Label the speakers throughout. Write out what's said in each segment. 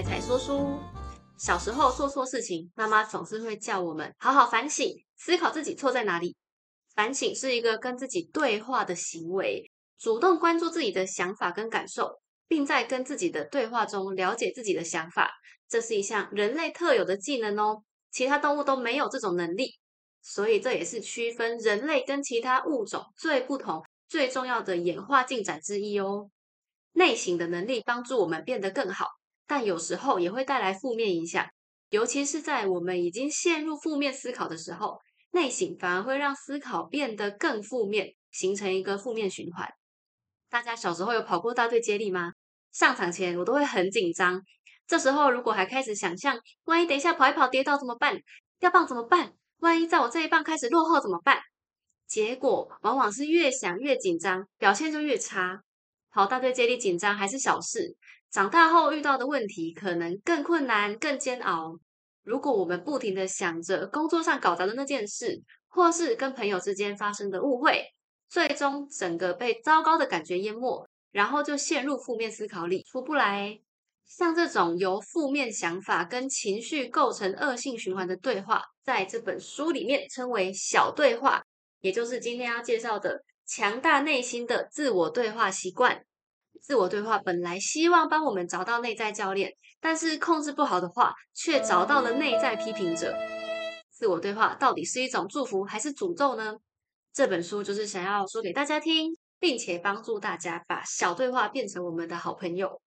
Speaker 1: 彩彩说书。小时候做错事情，妈妈总是会叫我们好好反省，思考自己错在哪里。反省是一个跟自己对话的行为，主动关注自己的想法跟感受，并在跟自己的对话中了解自己的想法。这是一项人类特有的技能哦，其他动物都没有这种能力。所以这也是区分人类跟其他物种最不同、最重要的演化进展之一哦。内省的能力帮助我们变得更好，但有时候也会带来负面影响，尤其是在我们已经陷入负面思考的时候，内省反而会让思考变得更负面，形成一个负面循环。大家小时候有跑过大队接力吗？上场前我都会很紧张，这时候如果还开始想象，万一等一下跑一跑跌倒怎么办？掉棒怎么办？万一在我这一棒开始落后怎么办？结果往往是越想越紧张，表现就越差。跑大队接力紧张还是小事，长大后遇到的问题可能更困难、更煎熬。如果我们不停的想着工作上搞砸的那件事，或是跟朋友之间发生的误会，最终整个被糟糕的感觉淹没，然后就陷入负面思考里出不来。像这种由负面想法跟情绪构成恶性循环的对话，在这本书里面称为小对话，也就是今天要介绍的。强大内心的自我对话习惯，自我对话本来希望帮我们找到内在教练，但是控制不好的话，却找到了内在批评者。自我对话到底是一种祝福还是诅咒呢？这本书就是想要说给大家听，并且帮助大家把小对话变成我们的好朋友。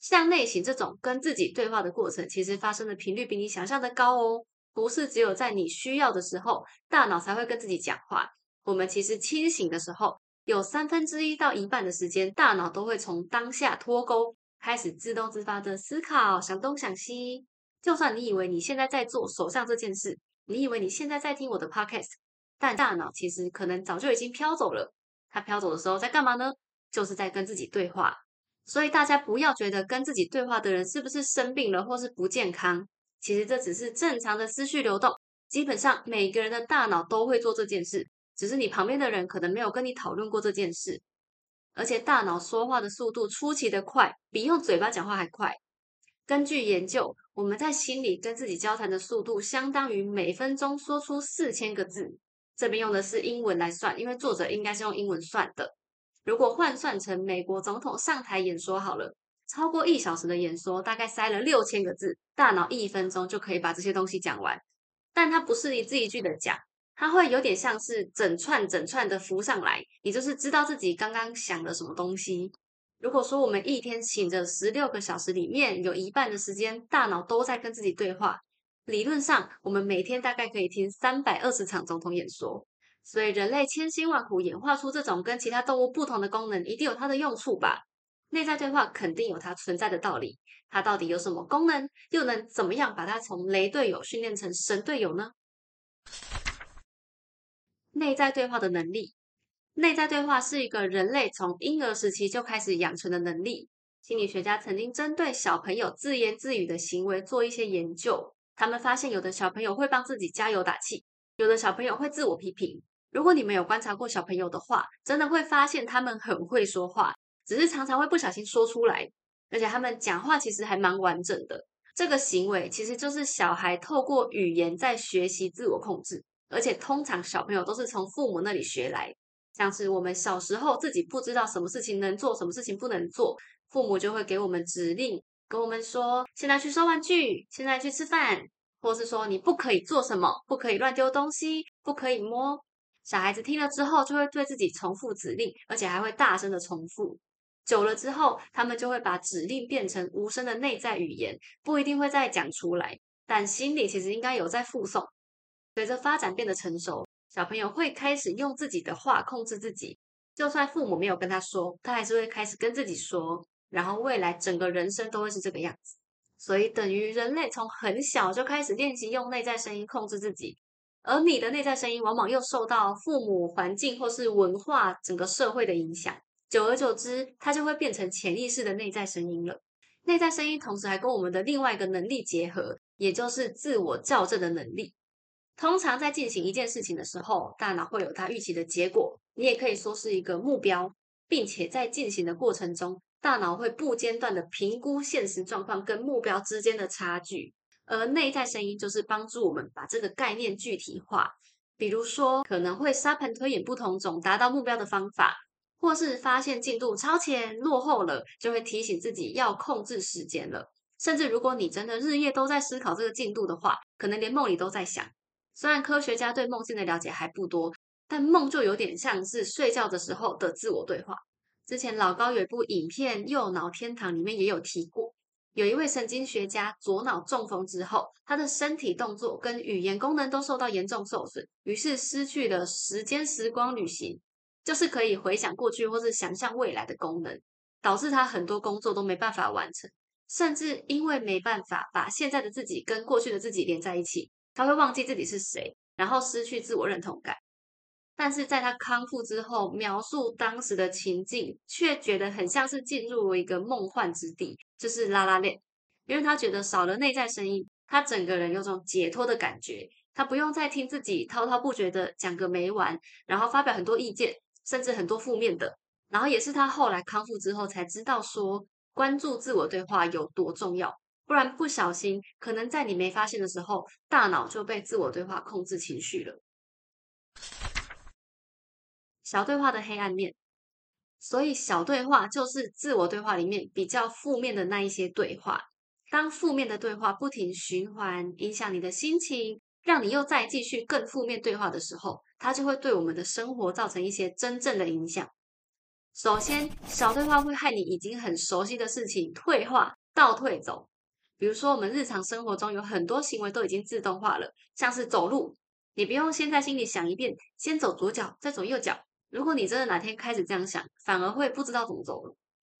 Speaker 1: 像内省这种跟自己对话的过程，其实发生的频率比你想象的高哦。不是只有在你需要的时候，大脑才会跟自己讲话。我们其实清醒的时候，有三分之一到一半的时间，大脑都会从当下脱钩，开始自动自发的思考，想东想西。就算你以为你现在在做手上这件事，你以为你现在在听我的 podcast，但大脑其实可能早就已经飘走了。它飘走的时候在干嘛呢？就是在跟自己对话。所以大家不要觉得跟自己对话的人是不是生病了，或是不健康。其实这只是正常的思绪流动，基本上每个人的大脑都会做这件事，只是你旁边的人可能没有跟你讨论过这件事。而且大脑说话的速度出奇的快，比用嘴巴讲话还快。根据研究，我们在心里跟自己交谈的速度，相当于每分钟说出四千个字。这边用的是英文来算，因为作者应该是用英文算的。如果换算成美国总统上台演说好了。超过一小时的演说，大概塞了六千个字，大脑一分钟就可以把这些东西讲完。但它不是一字一句的讲，它会有点像是整串整串的浮上来，也就是知道自己刚刚想了什么东西。如果说我们一天醒着十六个小时里面有一半的时间，大脑都在跟自己对话，理论上我们每天大概可以听三百二十场总统演说。所以人类千辛万苦演化出这种跟其他动物不同的功能，一定有它的用处吧。内在对话肯定有它存在的道理，它到底有什么功能，又能怎么样把它从雷队友训练成神队友呢？内在对话的能力，内在对话是一个人类从婴儿时期就开始养成的能力。心理学家曾经针对小朋友自言自语的行为做一些研究，他们发现有的小朋友会帮自己加油打气，有的小朋友会自我批评。如果你们有观察过小朋友的话，真的会发现他们很会说话。只是常常会不小心说出来，而且他们讲话其实还蛮完整的。这个行为其实就是小孩透过语言在学习自我控制，而且通常小朋友都是从父母那里学来。像是我们小时候自己不知道什么事情能做，什么事情不能做，父母就会给我们指令，跟我们说：现在去收玩具，现在去吃饭，或是说你不可以做什么，不可以乱丢东西，不可以摸。小孩子听了之后，就会对自己重复指令，而且还会大声的重复。久了之后，他们就会把指令变成无声的内在语言，不一定会再讲出来，但心里其实应该有在附送。随着发展变得成熟，小朋友会开始用自己的话控制自己，就算父母没有跟他说，他还是会开始跟自己说，然后未来整个人生都会是这个样子。所以等于人类从很小就开始练习用内在声音控制自己，而你的内在声音往往又受到父母、环境或是文化整个社会的影响。久而久之，它就会变成潜意识的内在声音了。内在声音同时还跟我们的另外一个能力结合，也就是自我校正的能力。通常在进行一件事情的时候，大脑会有它预期的结果，你也可以说是一个目标，并且在进行的过程中，大脑会不间断的评估现实状况跟目标之间的差距，而内在声音就是帮助我们把这个概念具体化。比如说，可能会沙盘推演不同种达到目标的方法，或是发现进度超前落后了，就会提醒自己要控制时间了。甚至如果你真的日夜都在思考这个进度的话，可能连梦里都在想。虽然科学家对梦境的了解还不多，但梦就有点像是睡觉的时候的自我对话。之前老高有一部影片《右脑天堂》里面也有提过，有一位神经学家左脑中风之后，他的身体动作跟语言功能都受到严重受损，于是失去了时间时光旅行，就是可以回想过去或是想象未来的功能，导致他很多工作都没办法完成。甚至因为没办法把现在的自己跟过去的自己连在一起，他会忘记自己是谁，然后失去自我认同感。但是在他康复之后，描述当时的情境，却觉得很像是进入了一个梦幻之地，就是拉拉链。因为他觉得少了内在声音，他整个人有种解脱的感觉，他不用再听自己滔滔不绝的讲个没完，然后发表很多意见，甚至很多负面的。然后也是他后来康复之后才知道说。关注自我对话有多重要？不然不小心，可能在你没发现的时候，大脑就被自我对话控制情绪了。小对话的黑暗面，所以小对话就是自我对话里面比较负面的那一些对话。当负面的对话不停循环，影响你的心情，让你又再继续更负面对话的时候，它就会对我们的生活造成一些真正的影响。首先，小对话会害你已经很熟悉的事情退化、倒退走。比如说，我们日常生活中有很多行为都已经自动化了，像是走路，你不用先在心里想一遍，先走左脚，再走右脚。如果你真的哪天开始这样想，反而会不知道怎么走路。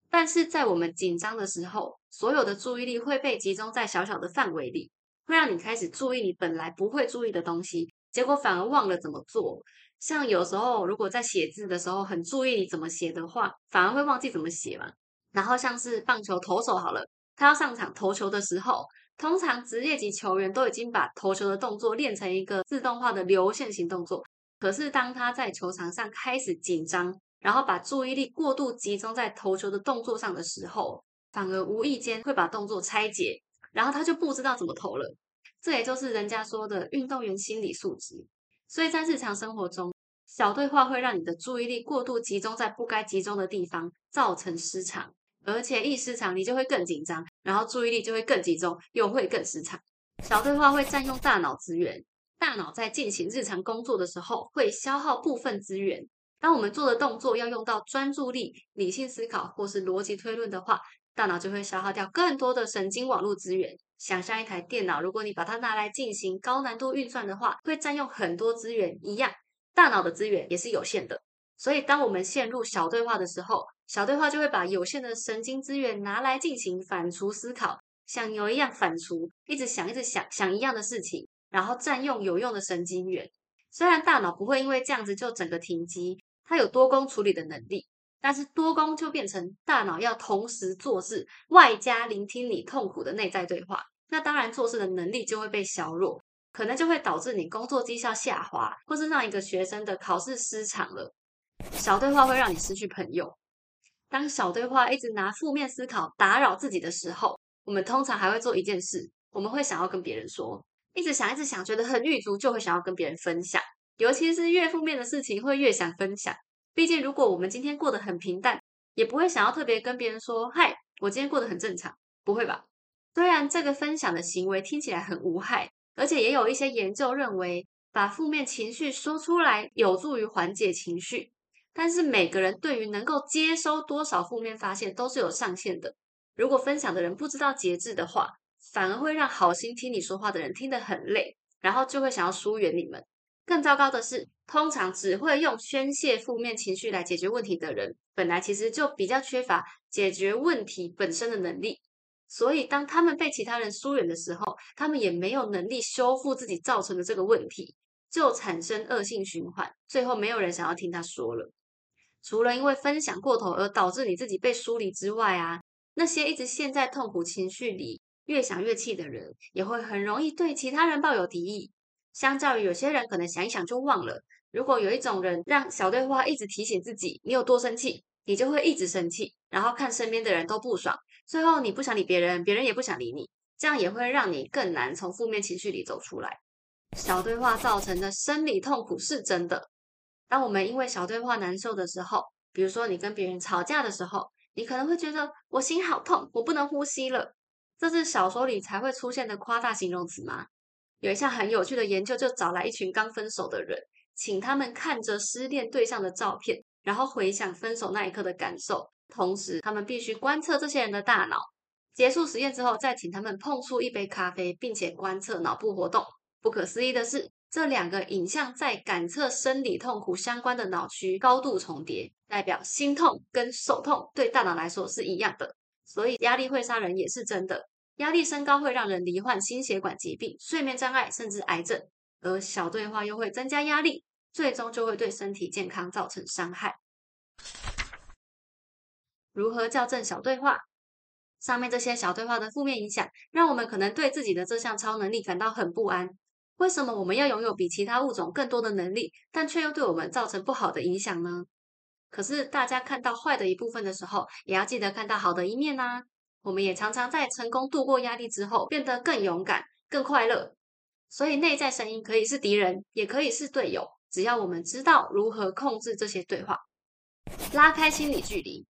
Speaker 1: 但是在我们紧张的时候，所有的注意力会被集中在小小的范围里，会让你开始注意你本来不会注意的东西，结果反而忘了怎么做。像有时候，如果在写字的时候很注意你怎么写的话，反而会忘记怎么写嘛。然后像是棒球投手好了，他要上场投球的时候，通常职业级球员都已经把投球的动作练成一个自动化的流线型动作。可是当他在球场上开始紧张，然后把注意力过度集中在投球的动作上的时候，反而无意间会把动作拆解，然后他就不知道怎么投了。这也就是人家说的运动员心理素质。所以在日常生活中，小对话会让你的注意力过度集中在不该集中的地方，造成失常。而且一失常，你就会更紧张，然后注意力就会更集中，又会更失常。小对话会占用大脑资源，大脑在进行日常工作的时候会消耗部分资源。当我们做的动作要用到专注力、理性思考或是逻辑推论的话，大脑就会消耗掉更多的神经网络资源。想象一台电脑，如果你把它拿来进行高难度运算的话，会占用很多资源。一样，大脑的资源也是有限的。所以，当我们陷入小对话的时候，小对话就会把有限的神经资源拿来进行反刍思考，像牛一样反刍，一直想，一直想，想一样的事情，然后占用有用的神经元。虽然大脑不会因为这样子就整个停机，它有多工处理的能力，但是多工就变成大脑要同时做事，外加聆听你痛苦的内在对话。那当然，做事的能力就会被削弱，可能就会导致你工作绩效下滑，或是让一个学生的考试失常了。小对话会让你失去朋友。当小对话一直拿负面思考打扰自己的时候，我们通常还会做一件事，我们会想要跟别人说，一直想，一直想，觉得很郁足，就会想要跟别人分享。尤其是越负面的事情，会越想分享。毕竟，如果我们今天过得很平淡，也不会想要特别跟别人说，嗨，我今天过得很正常，不会吧？虽然这个分享的行为听起来很无害，而且也有一些研究认为，把负面情绪说出来有助于缓解情绪，但是每个人对于能够接收多少负面发现都是有上限的。如果分享的人不知道节制的话，反而会让好心听你说话的人听得很累，然后就会想要疏远你们。更糟糕的是，通常只会用宣泄负面情绪来解决问题的人，本来其实就比较缺乏解决问题本身的能力。所以，当他们被其他人疏远的时候，他们也没有能力修复自己造成的这个问题，就产生恶性循环。最后，没有人想要听他说了。除了因为分享过头而导致你自己被疏离之外啊，那些一直陷在痛苦情绪里、越想越气的人，也会很容易对其他人抱有敌意。相较于有些人可能想一想就忘了，如果有一种人让小对话一直提醒自己你有多生气，你就会一直生气，然后看身边的人都不爽，最后你不想理别人，别人也不想理你，这样也会让你更难从负面情绪里走出来。小对话造成的生理痛苦是真的。当我们因为小对话难受的时候，比如说你跟别人吵架的时候，你可能会觉得我心好痛，我不能呼吸了。这是小说里才会出现的夸大形容词吗？有一项很有趣的研究，就找来一群刚分手的人，请他们看着失恋对象的照片，然后回想分手那一刻的感受，同时他们必须观测这些人的大脑。结束实验之后，再请他们碰出一杯咖啡，并且观测脑部活动。不可思议的是，这两个影像在感测生理痛苦相关的脑区高度重叠，代表心痛跟手痛对大脑来说是一样的。所以压力会杀人也是真的，压力升高会让人罹患心血管疾病、睡眠障碍甚至癌症，而小对话又会增加压力，最终就会对身体健康造成伤害。如何校正小对话？上面这些小对话的负面影响，让我们可能对自己的这项超能力感到很不安。为什么我们要拥有比其他物种更多的能力，但却又对我们造成不好的影响呢？可是大家看到坏的一部分的时候，也要记得看到好的一面呐。我们也常常在成功度过压力之后，变得更勇敢、更快乐。所以内在声音可以是敌人，也可以是队友，只要我们知道如何控制这些对话，拉开心理距离。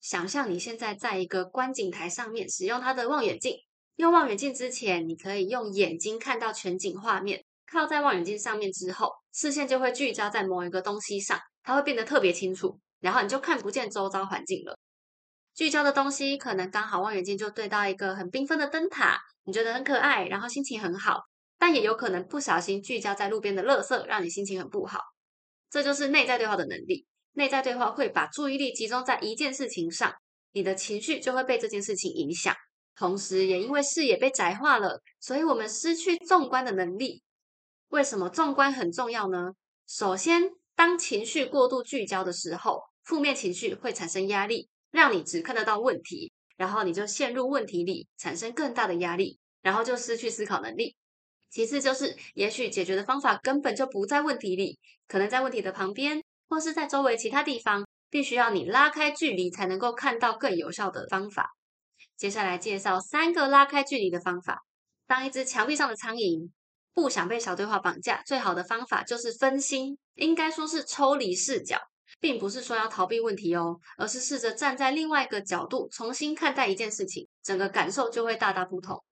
Speaker 1: 想象你现在在一个观景台上面，使用它的望远镜。用望远镜之前，你可以用眼睛看到全景画面。靠在望远镜上面之后，视线就会聚焦在某一个东西上，它会变得特别清楚，然后你就看不见周遭环境了。聚焦的东西可能刚好望远镜就对到一个很缤纷的灯塔，你觉得很可爱，然后心情很好。但也有可能不小心聚焦在路边的垃圾，让你心情很不好。这就是内在对话的能力。内在对话会把注意力集中在一件事情上，你的情绪就会被这件事情影响。同时，也因为视野被窄化了，所以我们失去纵观的能力。为什么纵观很重要呢？首先，当情绪过度聚焦的时候，负面情绪会产生压力，让你只看得到问题，然后你就陷入问题里，产生更大的压力，然后就失去思考能力。其次，就是也许解决的方法根本就不在问题里，可能在问题的旁边，或是在周围其他地方，必须要你拉开距离才能够看到更有效的方法。接下来介绍三个拉开距离的方法。当一只墙壁上的苍蝇不想被小对话绑架，最好的方法就是分心，应该说是抽离视角，并不是说要逃避问题哦，而是试着站在另外一个角度重新看待一件事情，整个感受就会大大不同。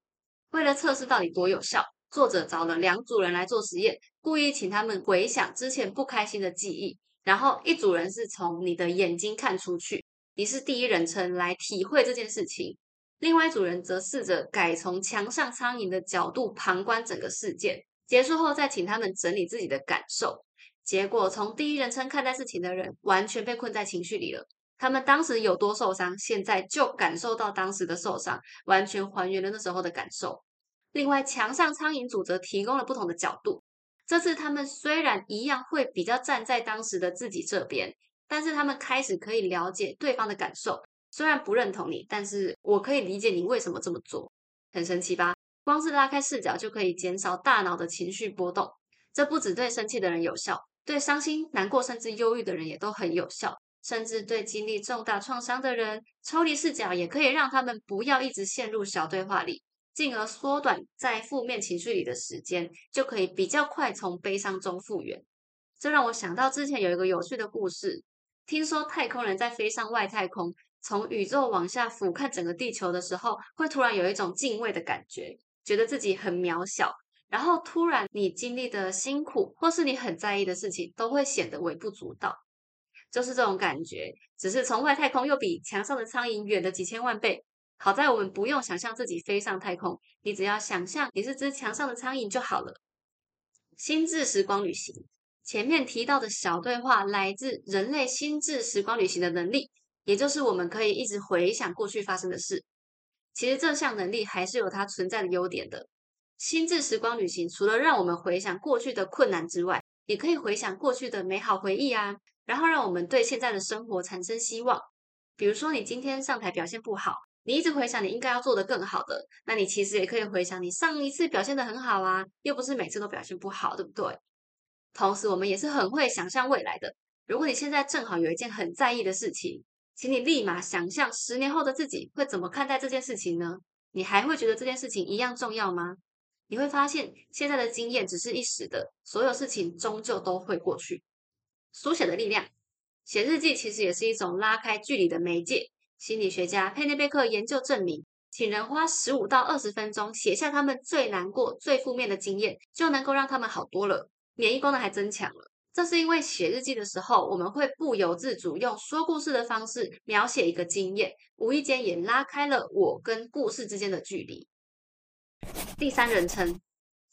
Speaker 1: 为了测试到底多有效，作者找了两组人来做实验，故意请他们回想之前不开心的记忆，然后一组人是从你的眼睛看出去，你是第一人称来体会这件事情。另外一组人则试着改从墙上苍蝇的角度旁观整个事件，结束后再请他们整理自己的感受。结果从第一人称看待事情的人完全被困在情绪里了，他们当时有多受伤，现在就感受到当时的受伤，完全还原了那时候的感受。另外，墙上苍蝇组则提供了不同的角度，这次他们虽然一样会比较站在当时的自己这边，但是他们开始可以了解对方的感受。虽然不认同你，但是我可以理解你为什么这么做，很神奇吧？光是拉开视角就可以减少大脑的情绪波动，这不只对生气的人有效，对伤心、难过甚至忧郁的人也都很有效，甚至对经历重大创伤的人，抽离视角也可以让他们不要一直陷入小对话里，进而缩短在负面情绪里的时间，就可以比较快从悲伤中复原。这让我想到之前有一个有趣的故事，听说太空人在飞上外太空。从宇宙往下俯瞰整个地球的时候，会突然有一种敬畏的感觉，觉得自己很渺小。然后突然，你经历的辛苦或是你很在意的事情，都会显得微不足道。就是这种感觉，只是从外太空又比墙上的苍蝇远了几千万倍。好在我们不用想象自己飞上太空，你只要想象你是只墙上的苍蝇就好了。心智时光旅行，前面提到的小对话来自人类心智时光旅行的能力。也就是我们可以一直回想过去发生的事，其实这项能力还是有它存在的优点的。心智时光旅行除了让我们回想过去的困难之外，也可以回想过去的美好回忆啊，然后让我们对现在的生活产生希望。比如说，你今天上台表现不好，你一直回想你应该要做的更好的，那你其实也可以回想你上一次表现的很好啊，又不是每次都表现不好，对不对？同时，我们也是很会想象未来的。如果你现在正好有一件很在意的事情，请你立马想象十年后的自己会怎么看待这件事情呢？你还会觉得这件事情一样重要吗？你会发现，现在的经验只是一时的，所有事情终究都会过去。书写的力量，写日记其实也是一种拉开距离的媒介。心理学家佩内贝克研究证明，请人花十五到二十分钟写下他们最难过、最负面的经验，就能够让他们好多了，免疫功能还增强了。这是因为写日记的时候，我们会不由自主用说故事的方式描写一个经验，无意间也拉开了我跟故事之间的距离。第三人称，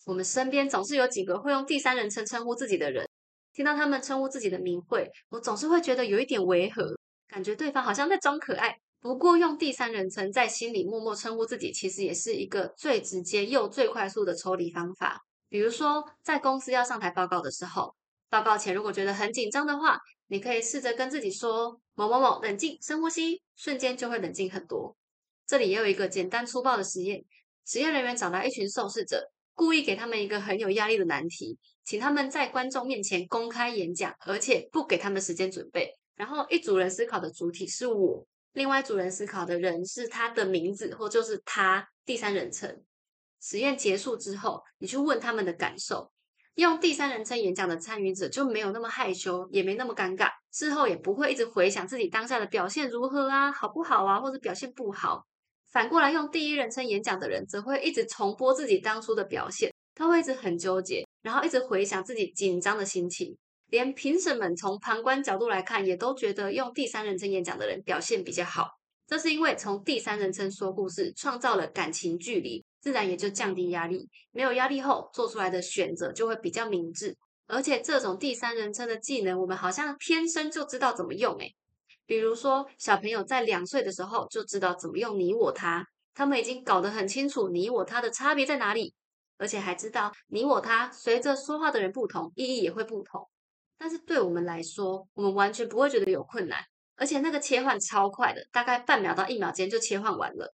Speaker 1: 我们身边总是有几个会用第三人称称呼自己的人，听到他们称呼自己的名讳，我总是会觉得有一点违和，感觉对方好像在装可爱。不过用第三人称在心里默默称呼自己，其实也是一个最直接又最快速的抽离方法。比如说，在公司要上台报告的时候。报告前，如果觉得很紧张的话，你可以试着跟自己说：“某某某，冷静，深呼吸，瞬间就会冷静很多。”这里也有一个简单粗暴的实验：实验人员找来一群受试者，故意给他们一个很有压力的难题，请他们在观众面前公开演讲，而且不给他们时间准备。然后一组人思考的主体是我，另外一组人思考的人是他的名字或就是他第三人称。实验结束之后，你去问他们的感受。用第三人称演讲的参与者就没有那么害羞，也没那么尴尬，事后也不会一直回想自己当下的表现如何啊，好不好啊，或者表现不好。反过来用第一人称演讲的人，则会一直重播自己当初的表现，他会一直很纠结，然后一直回想自己紧张的心情。连评审们从旁观角度来看，也都觉得用第三人称演讲的人表现比较好。这是因为从第三人称说故事，创造了感情距离。自然也就降低压力，没有压力后做出来的选择就会比较明智。而且这种第三人称的技能，我们好像天生就知道怎么用诶比如说小朋友在两岁的时候就知道怎么用你我他，他们已经搞得很清楚你我他的差别在哪里，而且还知道你我他随着说话的人不同，意义也会不同。但是对我们来说，我们完全不会觉得有困难，而且那个切换超快的，大概半秒到一秒间就切换完了。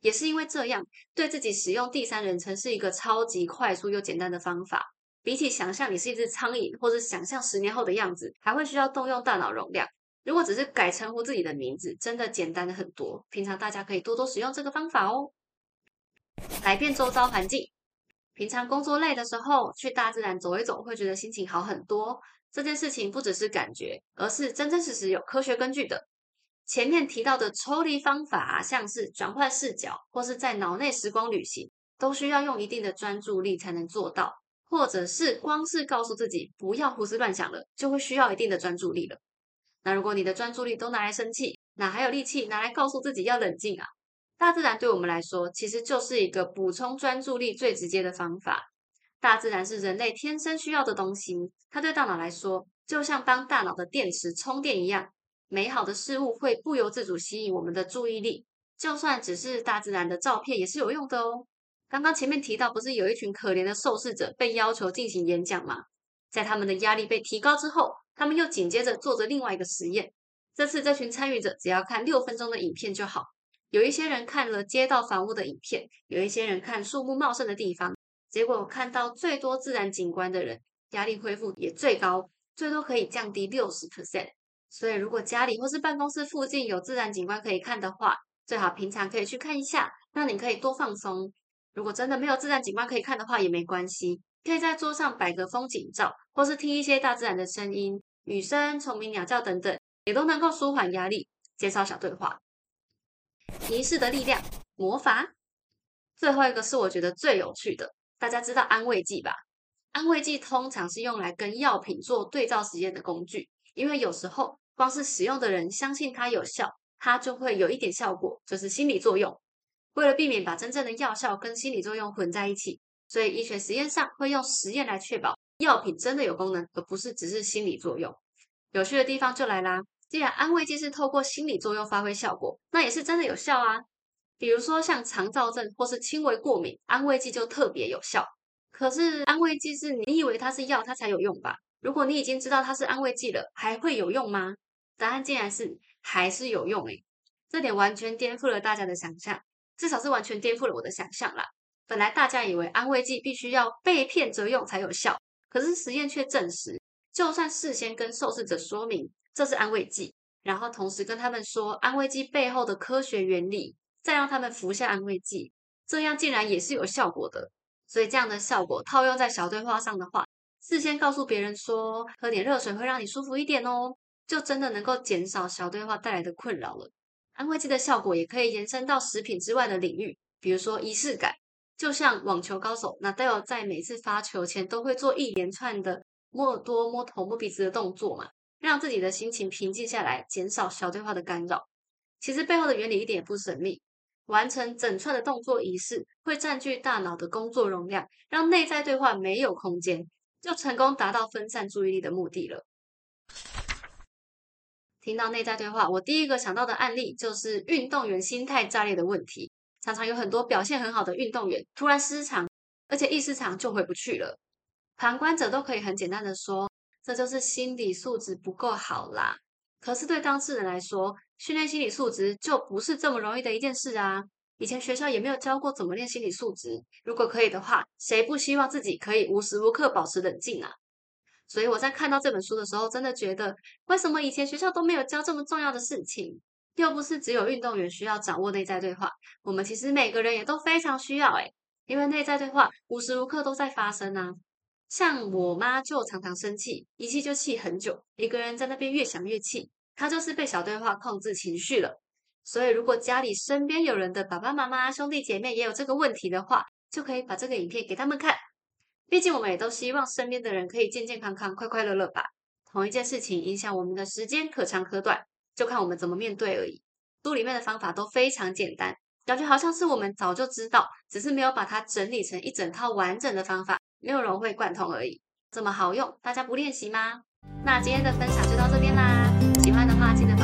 Speaker 1: 也是因为这样，对自己使用第三人称是一个超级快速又简单的方法。比起想象你是一只苍蝇，或者想象十年后的样子，还会需要动用大脑容量。如果只是改称呼自己的名字，真的简单的很多。平常大家可以多多使用这个方法哦。改变周遭环境，平常工作累的时候，去大自然走一走，会觉得心情好很多。这件事情不只是感觉，而是真真实实有科学根据的。前面提到的抽离方法，像是转换视角或是在脑内时光旅行，都需要用一定的专注力才能做到，或者是光是告诉自己不要胡思乱想了，就会需要一定的专注力了。那如果你的专注力都拿来生气，哪还有力气拿来告诉自己要冷静啊？大自然对我们来说，其实就是一个补充专注力最直接的方法。大自然是人类天生需要的东西，它对大脑来说，就像帮大脑的电池充电一样。美好的事物会不由自主吸引我们的注意力，就算只是大自然的照片也是有用的哦。刚刚前面提到，不是有一群可怜的受试者被要求进行演讲吗？在他们的压力被提高之后，他们又紧接着做着另外一个实验。这次这群参与者只要看六分钟的影片就好。有一些人看了街道房屋的影片，有一些人看树木茂盛的地方。结果看到最多自然景观的人，压力恢复也最高，最多可以降低六十 percent。所以，如果家里或是办公室附近有自然景观可以看的话，最好平常可以去看一下，让你可以多放松。如果真的没有自然景观可以看的话，也没关系，可以在桌上摆个风景照，或是听一些大自然的声音，雨声、虫鸣、鸟叫等等，也都能够舒缓压力，减少小对话。仪式的力量，魔法。最后一个是我觉得最有趣的，大家知道安慰剂吧？安慰剂通常是用来跟药品做对照实验的工具。因为有时候光是使用的人相信它有效，它就会有一点效果，就是心理作用。为了避免把真正的药效跟心理作用混在一起，所以医学实验上会用实验来确保药品真的有功能，而不是只是心理作用。有趣的地方就来啦，既然安慰剂是透过心理作用发挥效果，那也是真的有效啊。比如说像肠燥症或是轻微过敏，安慰剂就特别有效。可是安慰剂是你以为它是药，它才有用吧？如果你已经知道它是安慰剂了，还会有用吗？答案竟然是还是有用诶，这点完全颠覆了大家的想象，至少是完全颠覆了我的想象啦。本来大家以为安慰剂必须要被骗着用才有效，可是实验却证实，就算事先跟受试者说明这是安慰剂，然后同时跟他们说安慰剂背后的科学原理，再让他们服下安慰剂，这样竟然也是有效果的。所以这样的效果套用在小对话上的话，事先告诉别人说喝点热水会让你舒服一点哦，就真的能够减少小对话带来的困扰了。安慰剂的效果也可以延伸到食品之外的领域，比如说仪式感，就像网球高手 Nadal 在每次发球前都会做一连串的摸耳朵、摸头、摸鼻子的动作嘛。让自己的心情平静下来，减少小对话的干扰。其实背后的原理一点也不神秘，完成整串的动作仪式会占据大脑的工作容量，让内在对话没有空间，就成功达到分散注意力的目的了。听到内在对话，我第一个想到的案例就是运动员心态炸裂的问题。常常有很多表现很好的运动员突然失常，而且一失常就回不去了。旁观者都可以很简单的说。这就是心理素质不够好啦。可是对当事人来说，训练心理素质就不是这么容易的一件事啊。以前学校也没有教过怎么练心理素质。如果可以的话，谁不希望自己可以无时无刻保持冷静啊？所以我在看到这本书的时候，真的觉得，为什么以前学校都没有教这么重要的事情？又不是只有运动员需要掌握内在对话，我们其实每个人也都非常需要诶因为内在对话无时无刻都在发生啊。像我妈就常常生气，一气就气很久，一个人在那边越想越气。她就是被小对话控制情绪了。所以，如果家里身边有人的爸爸妈妈、兄弟姐妹也有这个问题的话，就可以把这个影片给他们看。毕竟，我们也都希望身边的人可以健健康康、快快乐乐吧。同一件事情影响我们的时间可长可短，就看我们怎么面对而已。书里面的方法都非常简单，感觉好像是我们早就知道，只是没有把它整理成一整套完整的方法。没有融会贯通而已，这么好用，大家不练习吗？那今天的分享就到这边啦，喜欢的话记得。